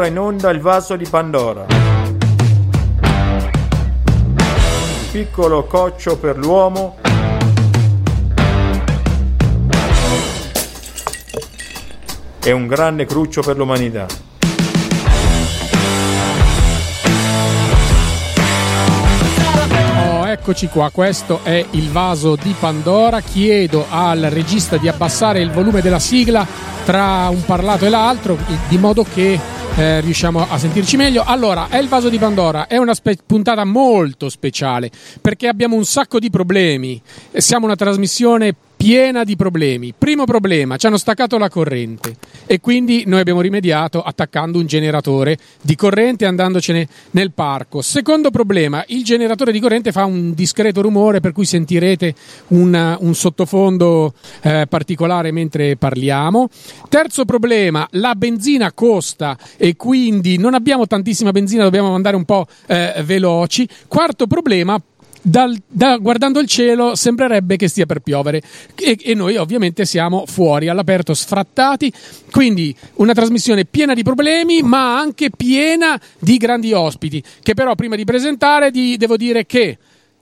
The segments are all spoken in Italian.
Va ora in onda il vaso di Pandora. Un piccolo coccio per l'uomo. E un grande cruccio per l'umanità. Oh, eccoci qua, questo è il vaso di Pandora. Chiedo al regista di abbassare il volume della sigla tra un parlato e l'altro, di modo che eh, riusciamo a sentirci meglio. Allora, è il vaso di Pandora, è una spe- puntata molto speciale perché abbiamo un sacco di problemi. Siamo una trasmissione piena di problemi. Primo problema, ci hanno staccato la corrente e quindi noi abbiamo rimediato attaccando un generatore di corrente e andandocene nel parco. Secondo problema, il generatore di corrente fa un discreto rumore per cui sentirete un, un sottofondo eh, particolare mentre parliamo. Terzo problema, la benzina costa e quindi non abbiamo tantissima benzina, dobbiamo andare un po' eh, veloci. Quarto problema, dal, da, guardando il cielo sembrerebbe che stia per piovere. E, e, noi ovviamente siamo fuori all'aperto sfrattati. Quindi una trasmissione piena di problemi ma anche piena di grandi ospiti che però prima di presentare di, devo dire che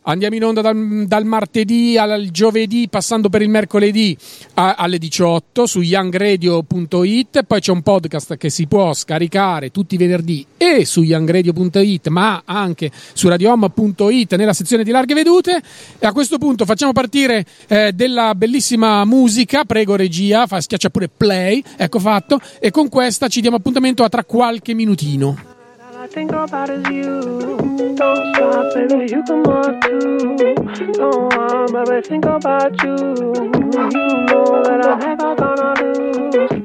Andiamo in onda dal, dal, martedì al giovedì, passando per il mercoledì a, alle 18 su youngradio.it. Poi c'è un podcast che si può scaricare tutti i venerdì e su youngradio.it, ma anche su radiohome.it nella sezione di larghe vedute. E a questo punto facciamo partire eh, della bellissima musica. Prego, regia, fa, schiaccia pure play. Ecco fatto. E con questa ci diamo appuntamento a tra qualche minutino. Think about is you. Don't stop, baby, you come on too. Don't want, baby, think about you. You know that I never gonna lose.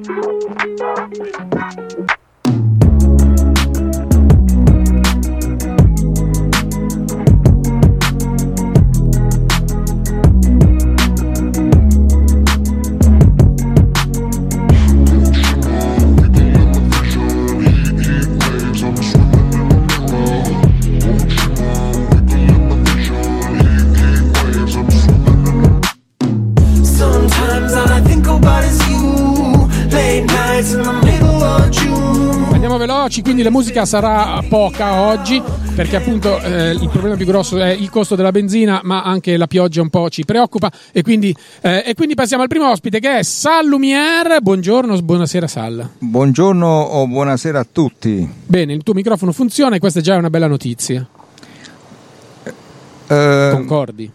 Veloci, quindi la musica sarà poca oggi perché appunto eh, il problema più grosso è il costo della benzina, ma anche la pioggia un po' ci preoccupa e quindi, eh, e quindi passiamo al primo ospite che è Sal Lumière. Buongiorno, buonasera Sal. Buongiorno o buonasera a tutti. Bene, il tuo microfono funziona e questa già è una bella notizia. Eh, Concordi?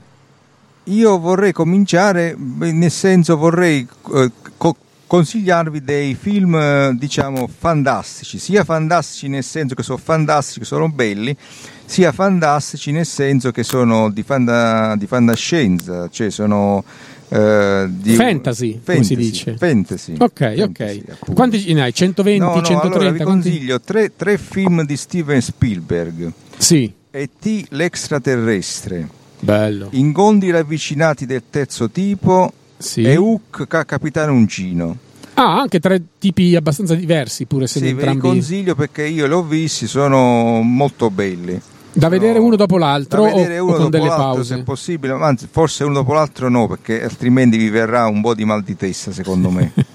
Io vorrei cominciare, nel senso vorrei eh, co- consigliarvi dei film, eh, diciamo, fantastici, sia fantastici nel senso che sono fantastici, sono belli, sia fantastici nel senso che sono di, fanta- di fantascienza, cioè sono... Uh, di fantasy, fantasy, come si dice? Fantasy. Ok, fantasy, ok. Appunto. Quanti ne hai? 120, no, no, 130? Allora vi consiglio tre, tre, film di Steven Spielberg. Sì. E.T. l'extraterrestre. Bello. Incontri ravvicinati del terzo tipo sì. e Hook Capitano Uncino. Ah, anche tre tipi abbastanza diversi, pur essendo sì, entrambi. Sì, vi consiglio perché io li ho visti, sono molto belli. Da vedere no, uno dopo l'altro da vedere o, uno o con dopo delle l'altro, pause? se possibile, anzi forse uno dopo l'altro no, perché altrimenti vi verrà un po' di mal di testa secondo me.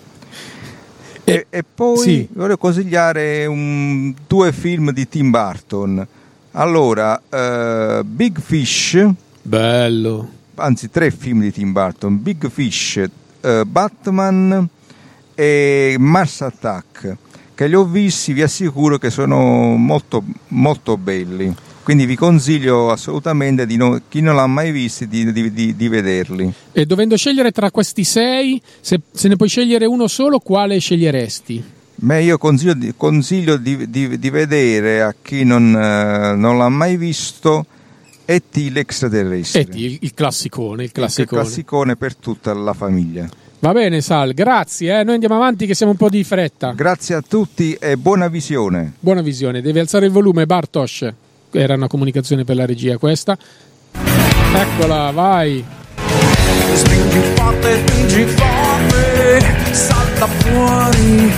e, e, poi sì. vorrei consigliare un, due film di Tim Burton. Allora, uh, Big Fish Bello. Anzi, tre film di Tim Burton: Big Fish, uh, Batman e Mars Attack. Che li ho visti, vi assicuro che sono molto, molto belli. Quindi vi consiglio assolutamente di no, chi non l'ha mai visti di, di, di, di, vederli. E dovendo scegliere tra questi sei, se, se, ne puoi scegliere uno solo, quale sceglieresti? Beh, io consiglio, consiglio di, vedere a chi non, uh, non l'ha mai visto E.T. l'extraterrestre. E.T. il classicone, il classicone. Il classicone per tutta la famiglia. Va bene Sal, grazie, eh. noi andiamo avanti che siamo un po' di fretta. Grazie a tutti e buona visione. Buona visione, devi alzare il volume Bartosz. Era una comunicazione per la regia questa. Eccola, vai. Spingi forte, spingi forte, salta fuori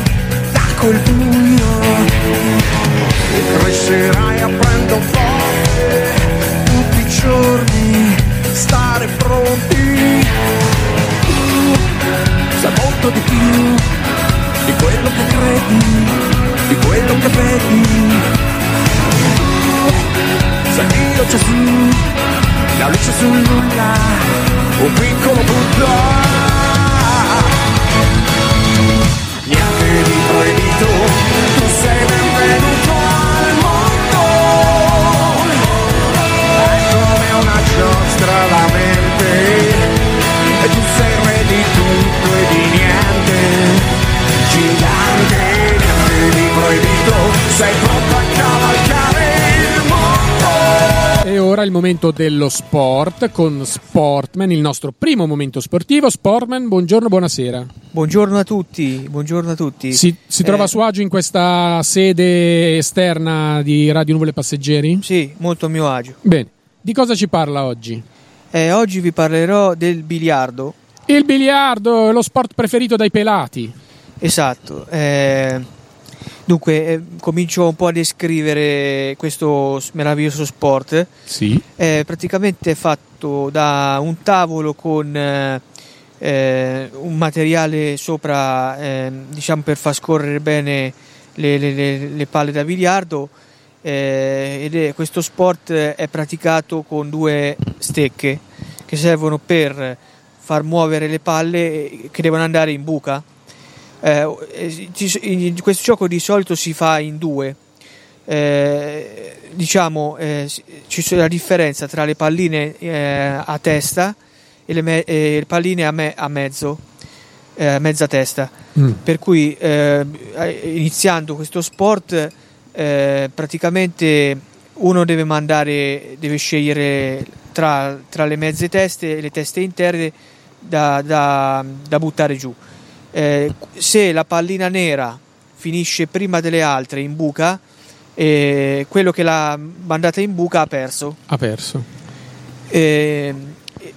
da quel buio. E crescerai aprendo forte pronti. Tu sai molto di più di quello che credi. di quello che vedi. Sai io c'è su, la luce sul nulla, un piccolo Buddha. Niente di proibito, tu sei sei pronto a cavalcare il mondo. E ora il momento dello sport con Sportman, il nostro primo momento sportivo. Sportman, buongiorno, buonasera. Buongiorno a tutti, buongiorno a tutti. Si, si trova a Eh, suo agio in questa sede esterna di Radio Nuvole Passeggeri? Sì, molto a mio agio. Bene, di cosa ci parla oggi? Eh, oggi vi parlerò del biliardo. Il biliardo, lo sport preferito dai pelati. Esatto. eh, dunque, eh, comincio un po' a descrivere questo meraviglioso sport. Sì. È praticamente fatto da un tavolo con eh, eh, un materiale sopra, eh, diciamo per far scorrere bene le, le- le- le palle da biliardo. eh, è, questo sport è praticato con due stecche che servono per far muovere le palle eh, che devono andare in buca. Eh, eh, questo gioco di solito si fa in due. Eh, diciamo, eh, sono la differenza tra le palline eh, a testa e le, me- e le palline a, me- a mezzo, eh, mezza testa. Mm. Per cui eh, iniziando questo sport, praticamente uno deve mandare, deve scegliere tra, tra le mezze teste e le teste interne da, da- da buttare giù. Eh, se la pallina nera finisce prima delle altre in buca, eh, quello che l'ha mandata in buca ha perso. Ha perso. Eh, eh,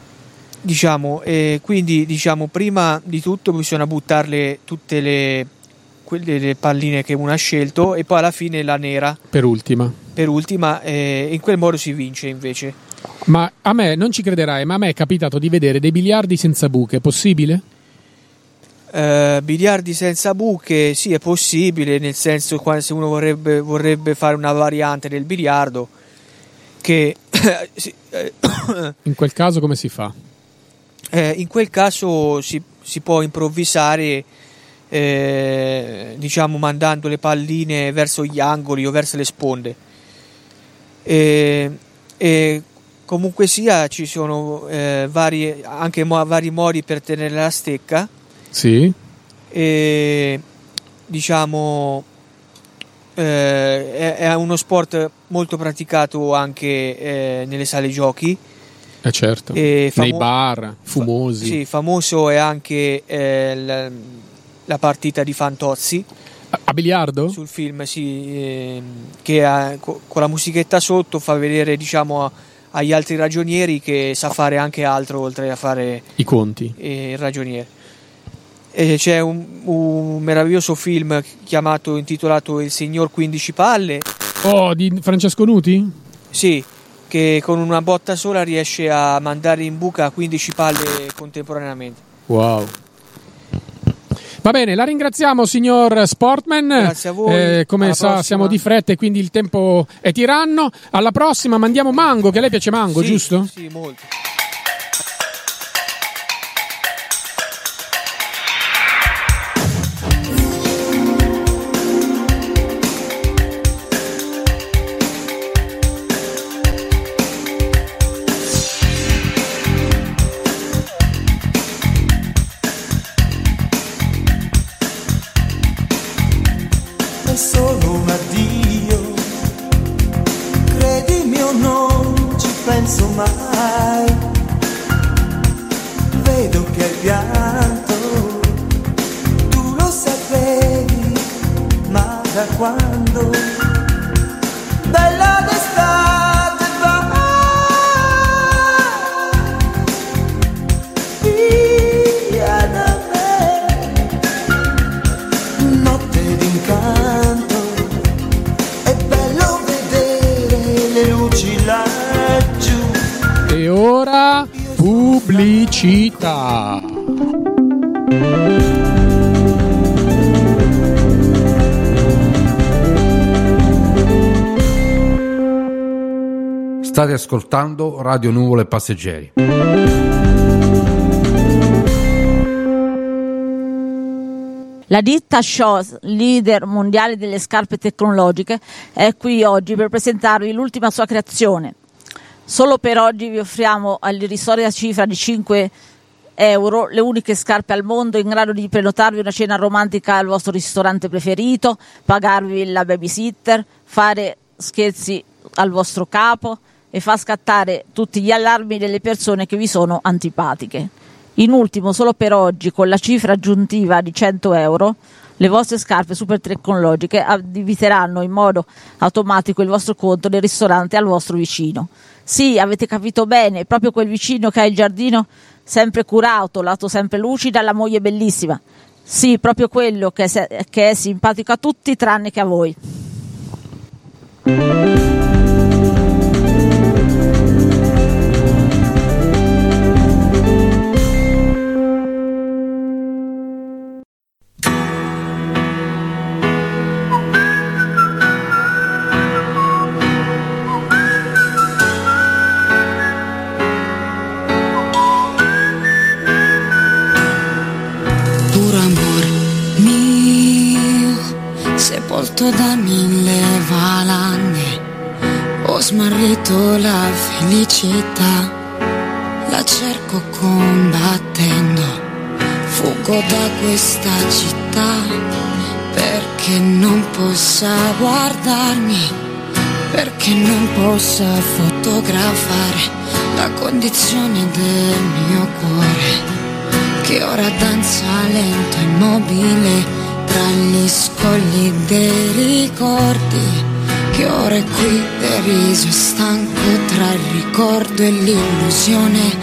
diciamo, eh, quindi diciamo, prima di tutto bisogna buttarle tutte le, quelle, le palline che uno ha scelto e poi alla fine la nera Per ultima. per ultima e in quel modo si vince invece. Ma a me, non ci crederai, ma a me è capitato di vedere dei biliardi senza buche. È possibile? Eh, biliardi senza buche, sì, è possibile, nel senso se uno vorrebbe, vorrebbe fare una variante del biliardo che eh, In quel caso come si fa? Eh, in quel caso si, si può improvvisare, eh, diciamo, mandando le palline verso gli angoli o verso le sponde. E, e comunque sia, ci sono eh, varie, anche mo- vari modi per tenere la stecca. Sì. E diciamo, eh, è, è uno sport molto praticato anche eh, nelle sale giochi. Eh certo. E Nei famo- bar, fumosi. Sì, famoso è anche eh, la, la partita di Fantozzi A, a biliardo? sul film, sì, ehm, che ha- co- con la musichetta sotto fa vedere diciamo, a- agli altri ragionieri che sa fare anche altro oltre a fare I conti. il ragioniere. E c'è un, un meraviglioso film chiamato, intitolato Il signor 15 palle, Oh, di Francesco Nuti? sì, che con una botta sola riesce a mandare in buca 15 palle contemporaneamente. Wow. Va bene, la ringraziamo signor Sportman. Grazie a voi, Eh, come alla sa, prossima. siamo di fretta e quindi il tempo è tiranno. Alla prossima mandiamo Mango, che a lei piace Mango, Sì, giusto? Sì, molto. Allora, pubblicità. State ascoltando Radio Nuvole Passeggeri. La ditta Shoes, leader mondiale delle scarpe tecnologiche, è qui oggi per presentarvi l'ultima sua creazione, Solo per oggi vi offriamo all'irrisoria cifra di 5 euro le uniche scarpe al mondo in grado di prenotarvi una cena romantica al vostro ristorante preferito, pagarvi la babysitter, fare scherzi al vostro capo e far scattare tutti gli allarmi delle persone che vi sono antipatiche. In ultimo, solo per oggi, con la cifra aggiuntiva di 100 euro, le vostre scarpe super tecnologiche addiviteranno in modo automatico il vostro conto del ristorante al vostro vicino. Sì, avete capito bene, proprio quel vicino che ha il giardino sempre curato, l'auto sempre lucida, la moglie bellissima. Sì, proprio quello che se- che è simpatico a tutti tranne che a voi. Smarrito la felicità, la cerco combattendo, fuggo da questa città, perché non possa guardarmi, perché non possa fotografare la condizione del mio cuore che ora danza lento e immobile tra gli scogli dei ricordi, che ora è qui deriso e stanco tra il ricordo e l'illusione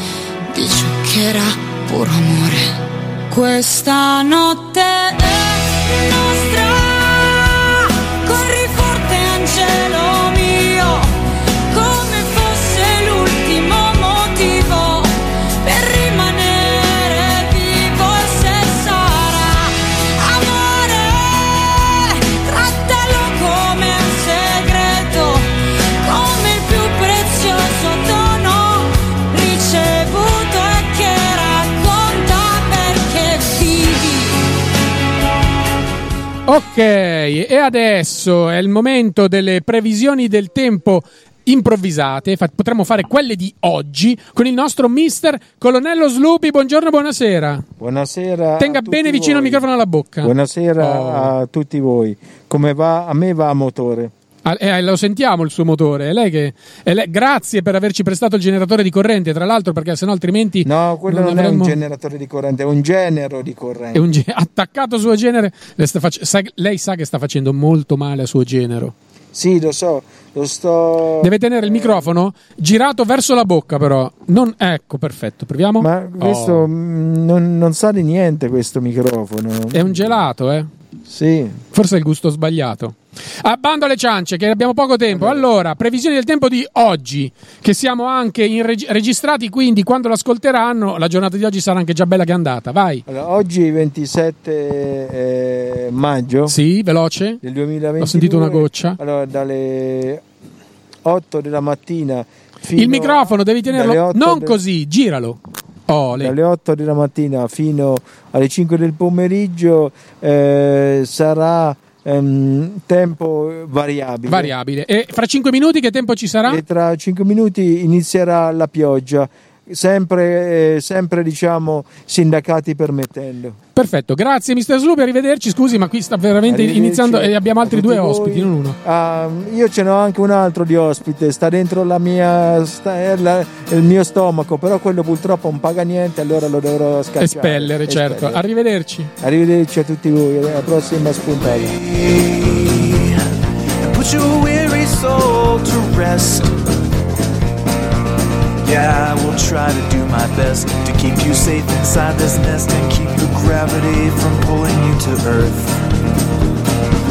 di ciò che era puro amore. Questa notte è nostra, corri forte angelo Ok, e adesso è il momento delle previsioni del tempo improvvisate. Fa- potremmo fare quelle di oggi con il nostro mister Colonnello Slupi. Buongiorno, buonasera. Buonasera. Tenga bene vicino voi. il microfono alla bocca. Buonasera Oh. a tutti voi. Come va? A me va a motore. Ah, eh, lo sentiamo il suo motore. È lei che, è lei- Grazie per averci prestato il generatore di corrente, tra l'altro, perché sennò altrimenti. No, quello non, avremmo- è un generatore di corrente, è un genero di corrente. è un ge- attaccato al suo genere. Le sta face- sa- lei sa che sta facendo molto male a suo genero. Sì, lo so, lo sto. Deve tenere il microfono girato verso la bocca, però. Non... Ecco, perfetto. Proviamo. Ma questo Oh. mm, non, non sa di niente questo microfono. È un gelato, eh. Sì. Forse è il gusto sbagliato. Abbando alle ciance, che abbiamo poco tempo. Allora, previsioni del tempo di oggi, che siamo anche reg- registrati, quindi quando l'ascolteranno, la giornata di oggi sarà anche già bella che è andata. Vai. Allora, oggi 27 eh, maggio Sì, veloce. del 2022. Ho sentito una goccia. Allora, dalle 8 della mattina fino Il microfono devi tenerlo 8 non del- così, giralo. Oh, lei. dalle 8 della mattina fino alle 5 del pomeriggio eh, sarà ehm, tempo variabile. Variabile. E fra 5 minuti che tempo ci sarà? E tra 5 minuti inizierà la pioggia, sempre, eh, sempre diciamo sindacati permettendo. Perfetto, grazie Mr. Sloopy, arrivederci. Scusi, ma qui sta veramente iniziando e abbiamo altri due voi. ospiti, non uno. Ah, io ce n'ho anche un altro di ospite, sta dentro la mia, sta- eh, la- il mio stomaco, però quello purtroppo non paga niente, allora lo dovrò scacciare. Espellere, certo. Espellere. Arrivederci. Arrivederci a tutti voi, alla prossima spuntata. Yeah, I will try to do my best to keep you safe inside this nest and keep the gravity from pulling you to earth.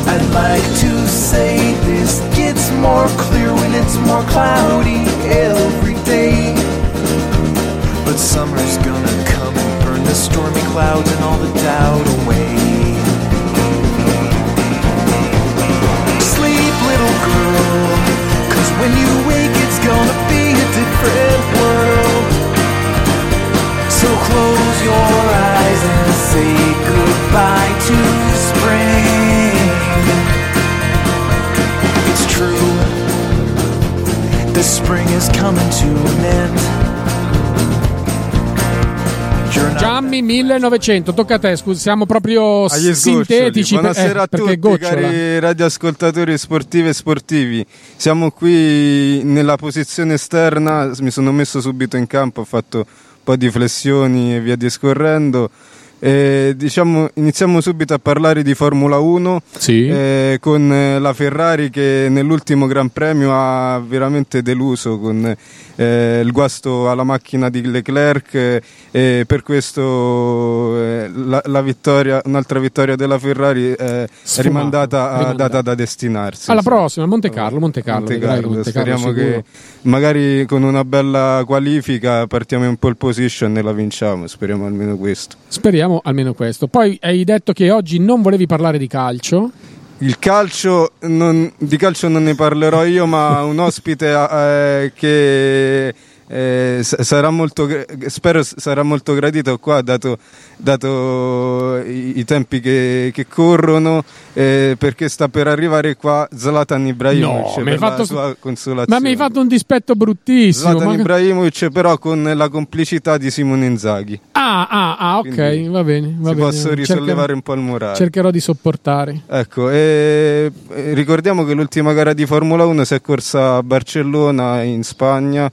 I'd like to say this gets more clear when it's more cloudy every day. But summer's gonna come and burn the stormy clouds and all the doubt say goodbye to spring. It's true, the spring is coming to an end. Giammi 1900, tocca a te, scusa, siamo proprio Agli sintetici per- Buonasera eh, a tutti, gocciola. cari radioascoltatori sportivi e sportivi. Siamo qui nella posizione esterna, mi sono messo subito in campo, ho fatto un po' di flessioni e via discorrendo. E, diciamo, iniziamo subito a parlare di Formula 1 Sì. eh, con eh, la Ferrari che nell'ultimo Gran Premio ha veramente deluso con eh, il guasto alla macchina di Leclerc eh, e per questo eh, la, la vittoria, un'altra vittoria della Ferrari eh, è rimandata a rimandata. data da destinarsi. Alla sì. prossima, Monte Carlo, Monte Carlo. Monte Carlo, Monte Carlo speriamo che magari con una bella qualifica partiamo in pole position e la vinciamo, speriamo almeno questo. Speriamo almeno questo. Poi hai detto che oggi non volevi parlare di calcio. Il calcio, non- di calcio non ne parlerò io, ma un ospite eh, che eh, sarà molto, spero sarà molto gradito qua, dato, dato i, i tempi che, che corrono, eh, perché sta per arrivare qua Zlatan Ibrahimovic No, mi fatto- sua consolazione. Ma mi hai fatto un dispetto bruttissimo. Zlatan ma- Ibrahimovic però con la complicità di Simone Inzaghi. Ah, ah, ah, ok, Quindi va bene. Va si bene. posso risollevare Cercherò- un po' il morale. Cercherò di sopportare. Ecco, e, e ricordiamo che l'ultima gara di Formula 1 si è corsa a Barcellona in Spagna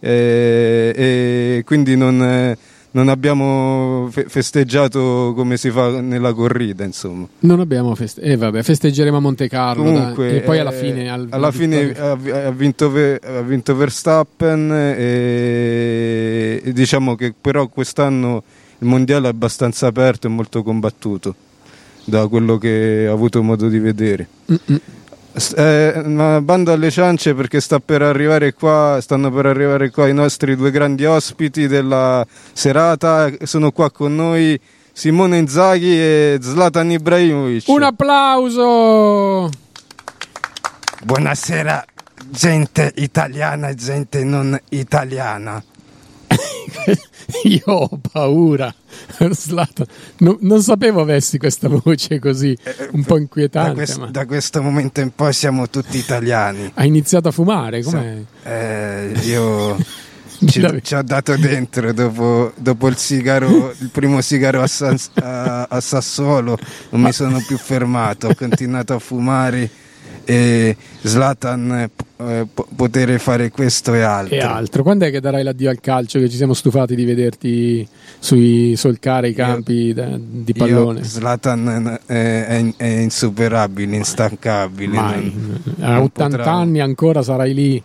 e, e quindi non, eh, non abbiamo fe- festeggiato come si fa nella corrida, insomma. Non abbiamo feste- eh, vabbè, festeggeremo a Monte Carlo. Comunque, E poi alla eh, fine. al- alla fine ha, vi- ha vinto, Ve- ha vinto Verstappen e, e diciamo che però quest'anno il mondiale è abbastanza aperto e molto combattuto da quello che ho avuto modo di vedere. Mm-mm. Eh, ma bando alle ciance perché sta per arrivare qua, stanno per arrivare qua i nostri due grandi ospiti della serata. Sono qua con noi Simone Inzaghi e Zlatan Ibrahimovic. Un applauso! Buonasera, gente italiana e gente non italiana. Io ho paura. Zlatan. No- non sapevo avessi questa voce così, un po' Da, inquietante. quest- ma- da questo momento in poi siamo tutti italiani. Ha iniziato a fumare? Com'è? Eh, io ci, ci ho dato dentro dopo, dopo il sigaro, il primo sigaro a, San- a- a Sassuolo, non mi sono più fermato, ho continuato a fumare e Zlatan eh, po- poter fare questo e altro. E altro. Quando è che darai l'addio al calcio? Che ci siamo stufati di vederti sui solcare i campi da- di pallone. Io, Zlatan eh, è, è insuperabile, instancabile. Mai. non- A non 80 potrà- anni ancora sarai lì.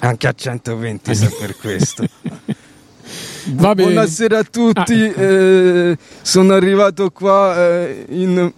Anche a 120 sa per questo. Va bene. Buonasera a tutti, Ah, ecco. eh, sono arrivato qua eh, in,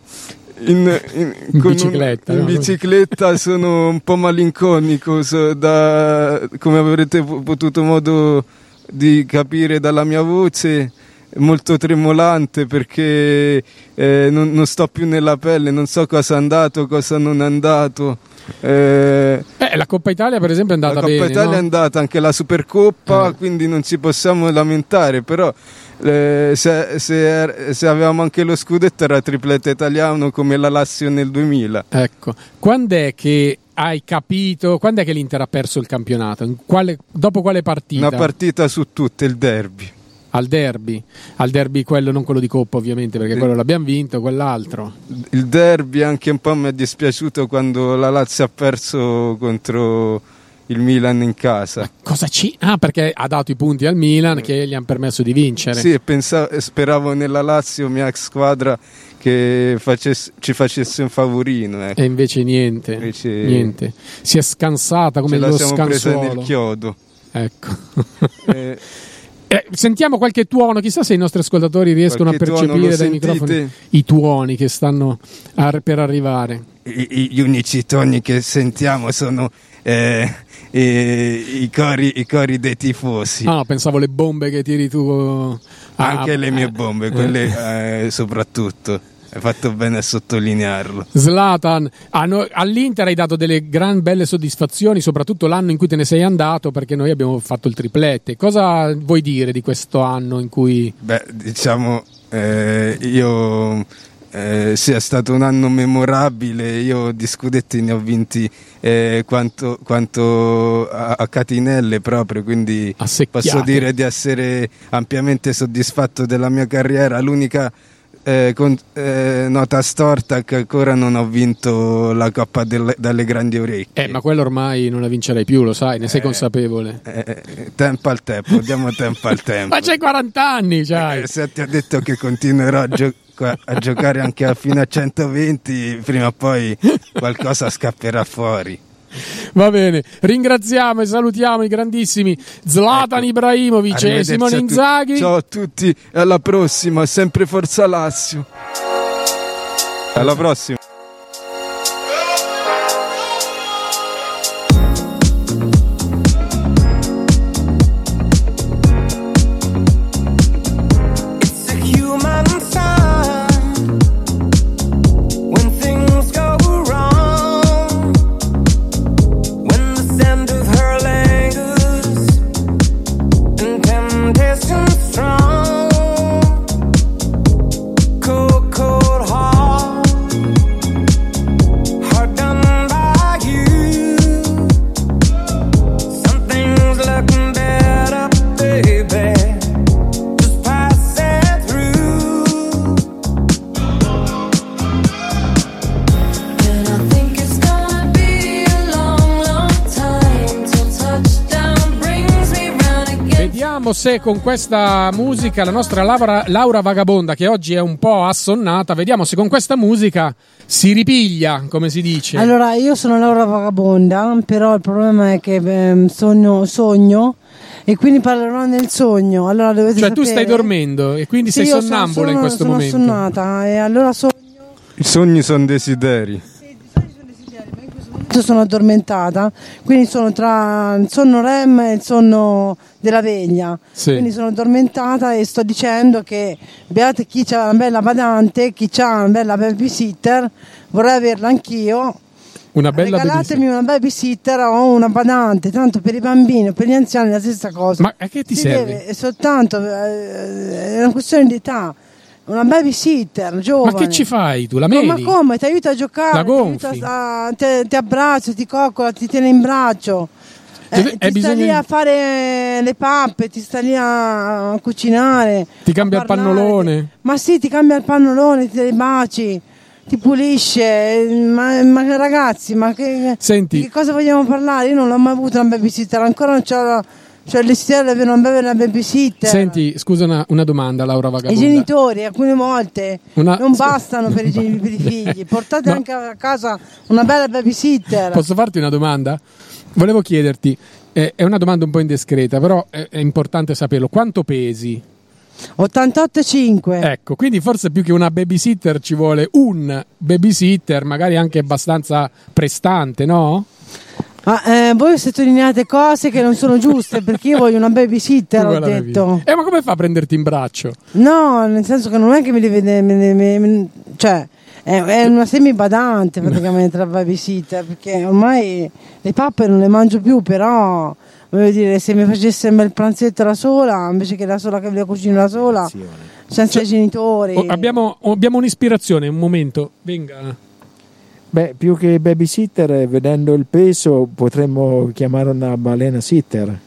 in- in- In con un- bicicletta, in no? bicicletta, sono un po' malinconico, so- da- come avrete po- potuto modo di capire dalla mia voce, molto tremolante perché eh, non, non sto più nella pelle, non so cosa è andato, cosa non è andato. Eh, Eh, la Coppa Italia, per esempio, è andata la Coppa bene. Italia no? è andata anche la Supercoppa, Eh. quindi non ci possiamo lamentare, però eh, se, se- se avevamo anche lo scudetto era triplete italiano come la Lazio nel 2000. Ecco, quando è che hai capito? Quando è che l'Inter ha perso il campionato? Quale- dopo quale partita? Una partita su tutte, il derby. Al derby, al derby quello, non quello di Coppa ovviamente, perché quello l'abbiamo vinto, quell'altro. Il derby anche un po' mi è dispiaciuto quando la Lazio ha perso contro il Milan in casa. Cosa ci... Ah, perché ha dato i punti al Milan che gli hanno permesso di vincere. Sì, e pensa- speravo nella Lazio, mia ex squadra, che facesse- ci facesse un favorino. ecco. E invece niente, Invece- niente. Si è scansata come Ce la lo siamo presa scansuolo. nel chiodo. Ecco. Eh, Eh, sentiamo qualche tuono, chissà se i nostri ascoltatori riescono a Qualche percepire dai microfoni i tuoni che stanno a- per arrivare. I- gli unici toni che sentiamo sono eh, i, i cori, i cori dei tifosi. Ah, no, pensavo le bombe che tiri tu. ah, Anche le mie eh, bombe, quelle eh, soprattutto. hai fatto bene a sottolinearlo. Zlatan, all'Inter hai dato delle gran belle soddisfazioni, soprattutto l'anno in cui te ne sei andato, perché noi abbiamo fatto il triplete. Cosa vuoi dire di questo anno in cui Beh, diciamo, eh, io eh, sia stato un anno memorabile, io di scudetti ne ho vinti eh, quanto, quanto a, a catinelle proprio, quindi posso dire di essere ampiamente soddisfatto della mia carriera. L'unica eh, con- eh, nota storta che ancora non ho vinto la Coppa delle, dalle grandi orecchie. Eh, ma quello ormai non la vincerai più, lo sai, ne sei Eh, consapevole. Eh, tempo al tempo, diamo tempo al tempo. Ma c'hai 40 anni, c'hai. Eh, se ti ha detto che continuerò a, gio- a giocare anche fino a 120, prima o poi qualcosa scapperà fuori. Va bene, ringraziamo e salutiamo i grandissimi Zlatan Ibrahimovic e Simone. Inzaghi. Ciao a tutti e alla prossima, sempre Forza Lazio. Alla prossima. Se con questa musica la nostra Laura, Laura Vagabonda, che oggi è un po' assonnata, vediamo se con questa musica si ripiglia, come si dice. Allora, io sono Laura Vagabonda, però il problema è che ehm, sogno, sogno e quindi parlerò nel sogno. Allora dovete cioè tu sapere- stai dormendo e quindi Sì, sei sonnambula sono- in questo sono momento. assonnata e allora sogno I sogni sono desideri. Io sono addormentata, quindi sono tra il sonno REM e il sonno della veglia. Sì. Quindi sono addormentata e sto dicendo che beate chi ha una bella badante, chi ha una bella babysitter, vorrei averla anch'io. Una bella Regalatemi una babysitter o una badante, tanto per i bambini o per gli anziani è la stessa cosa. Ma a che ti Si serve? deve- è soltanto eh, è una questione di età. Una babysitter giovane. Ma che ci fai tu? La No, meni? ma come? Ti aiuta a giocare, La ti, aiuta a- ti- ti abbraccia, ti coccola, ti tiene in braccio. Eh, ti sta lì a fare le pappe, ti sta lì a, cucinare. Ti cambia il pannolone? Ma sì, ti cambia il pannolone, ti dà i baci, ti pulisce. Ma, ma ragazzi, ma che, Senti. di che cosa vogliamo parlare? Io non l'ho mai avuto una babysitter, ancora non c'ho, la- c'ho il desiderio di avere una, babysitter. Senti, scusa una, una domanda, Laura I Vagabonda. genitori alcune volte Una- non bastano per i, geni- per i figli, portate No. anche a casa una bella babysitter. Posso farti una domanda? Volevo chiederti, eh, è una domanda un po' indiscreta, però è, è importante saperlo. Quanto pesi? 88,5. Ecco, quindi forse più che una babysitter ci vuole un babysitter, magari anche abbastanza prestante, no? Ma eh, voi sottolineate cose che non sono giuste perché io voglio una babysitter, ho detto. Eh, ma come fa a prenderti in braccio? No, nel senso che non è che mi deve. me- me- me- cioè, è, è una semibadante praticamente la babysitter perché ormai le pappe non le mangio più, però. Voglio dire, se mi facesse un bel pranzetto da sola, invece che da sola che le cucino da sola, senza i genitori. Oh, abbiamo, oh, abbiamo un'ispirazione, un momento. Venga. Beh, più che babysitter, eh, vedendo il peso, potremmo chiamare una balena sitter.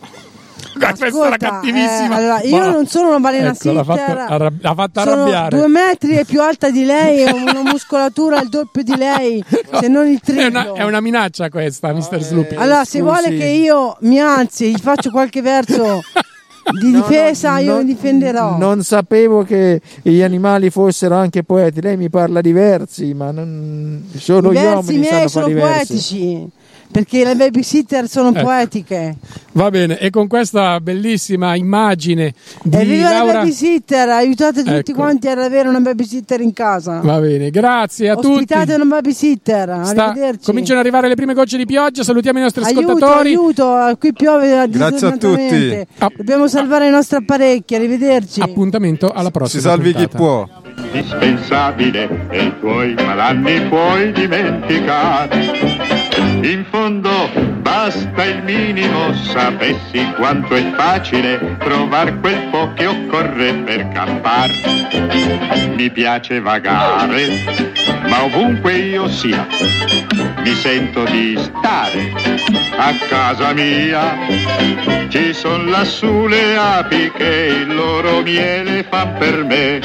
Questa era Ascolta, cattivissima. eh, allora, io Ma- non sono una balena Ecco, l'ha sitter. fatto arrab- l'ha fatta sono arrabbiare. due metri e più alta di lei ho una muscolatura il doppio di lei, se non il È triplo. una, è una minaccia questa, Mr. Sloopy. Allora, se vuole che io mi alzi e gli faccio qualche verso di difesa, io mi difenderò. Non sapevo che gli animali fossero anche poeti. Lei mi parla di versi, ma non... solo I gli uomini sanno fare i versi. poetici, perché le babysitter sono Ecco. poetiche. Va bene, e con questa bellissima immagine di E viva Laura. la babysitter, aiutate tutti Ecco. quanti ad avere una babysitter in casa. Va bene, grazie a Ospitate tutti. una babysitter, Sta- arrivederci. cominciano ad arrivare le prime gocce di pioggia. Salutiamo i nostri Aiuto, ascoltatori. aiuto, qui piove Grazie a tutti. Dobbiamo salvare i nostri apparecchi, arrivederci. Appuntamento alla prossima. Si salvi chi puntata. può. indispensabile e i tuoi malanni puoi dimenticare. In fondo basta il minimo, sapessi quanto è facile trovare quel po' che occorre per campar. Mi piace vagare, ma ovunque io sia, mi sento di stare a casa mia. Ci son lassù le api che il loro miele fan per me.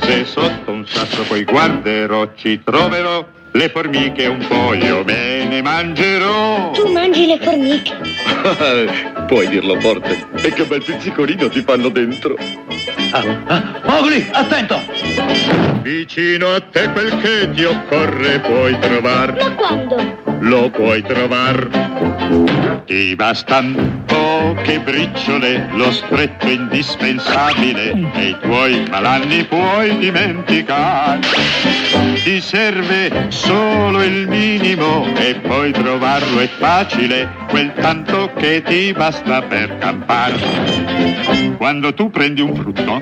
Se sotto un sasso poi guarderò, ci troverò le formiche un po' io me ne mangerò. Tu mangi le formiche. Puoi dirlo forte. E che bel pizzicolino ti fanno dentro. Mowgli, attento! Vicino a te quel che ti occorre puoi trovar. Ma quando? Lo puoi trovar. Ti bastan poche briciole, lo stretto indispensabile e i tuoi malanni puoi dimenticare. Ti serve solo il minimo e poi trovarlo è facile, quel tanto che ti basta per campare. Quando tu prendi un frutto,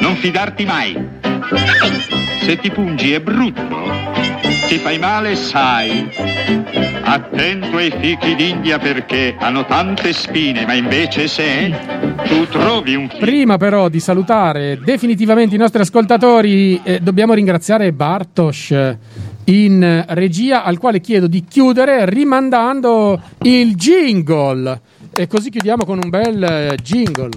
non fidarti mai. Se ti pungi è brutto, ti fai male, sai. Attento ai fichi d'India perché hanno tante spine, ma invece se tu trovi un Prima però di salutare definitivamente i nostri ascoltatori, eh, dobbiamo ringraziare Bartosz in regia, al quale chiedo di chiudere rimandando il jingle. E così chiudiamo con un bel jingle.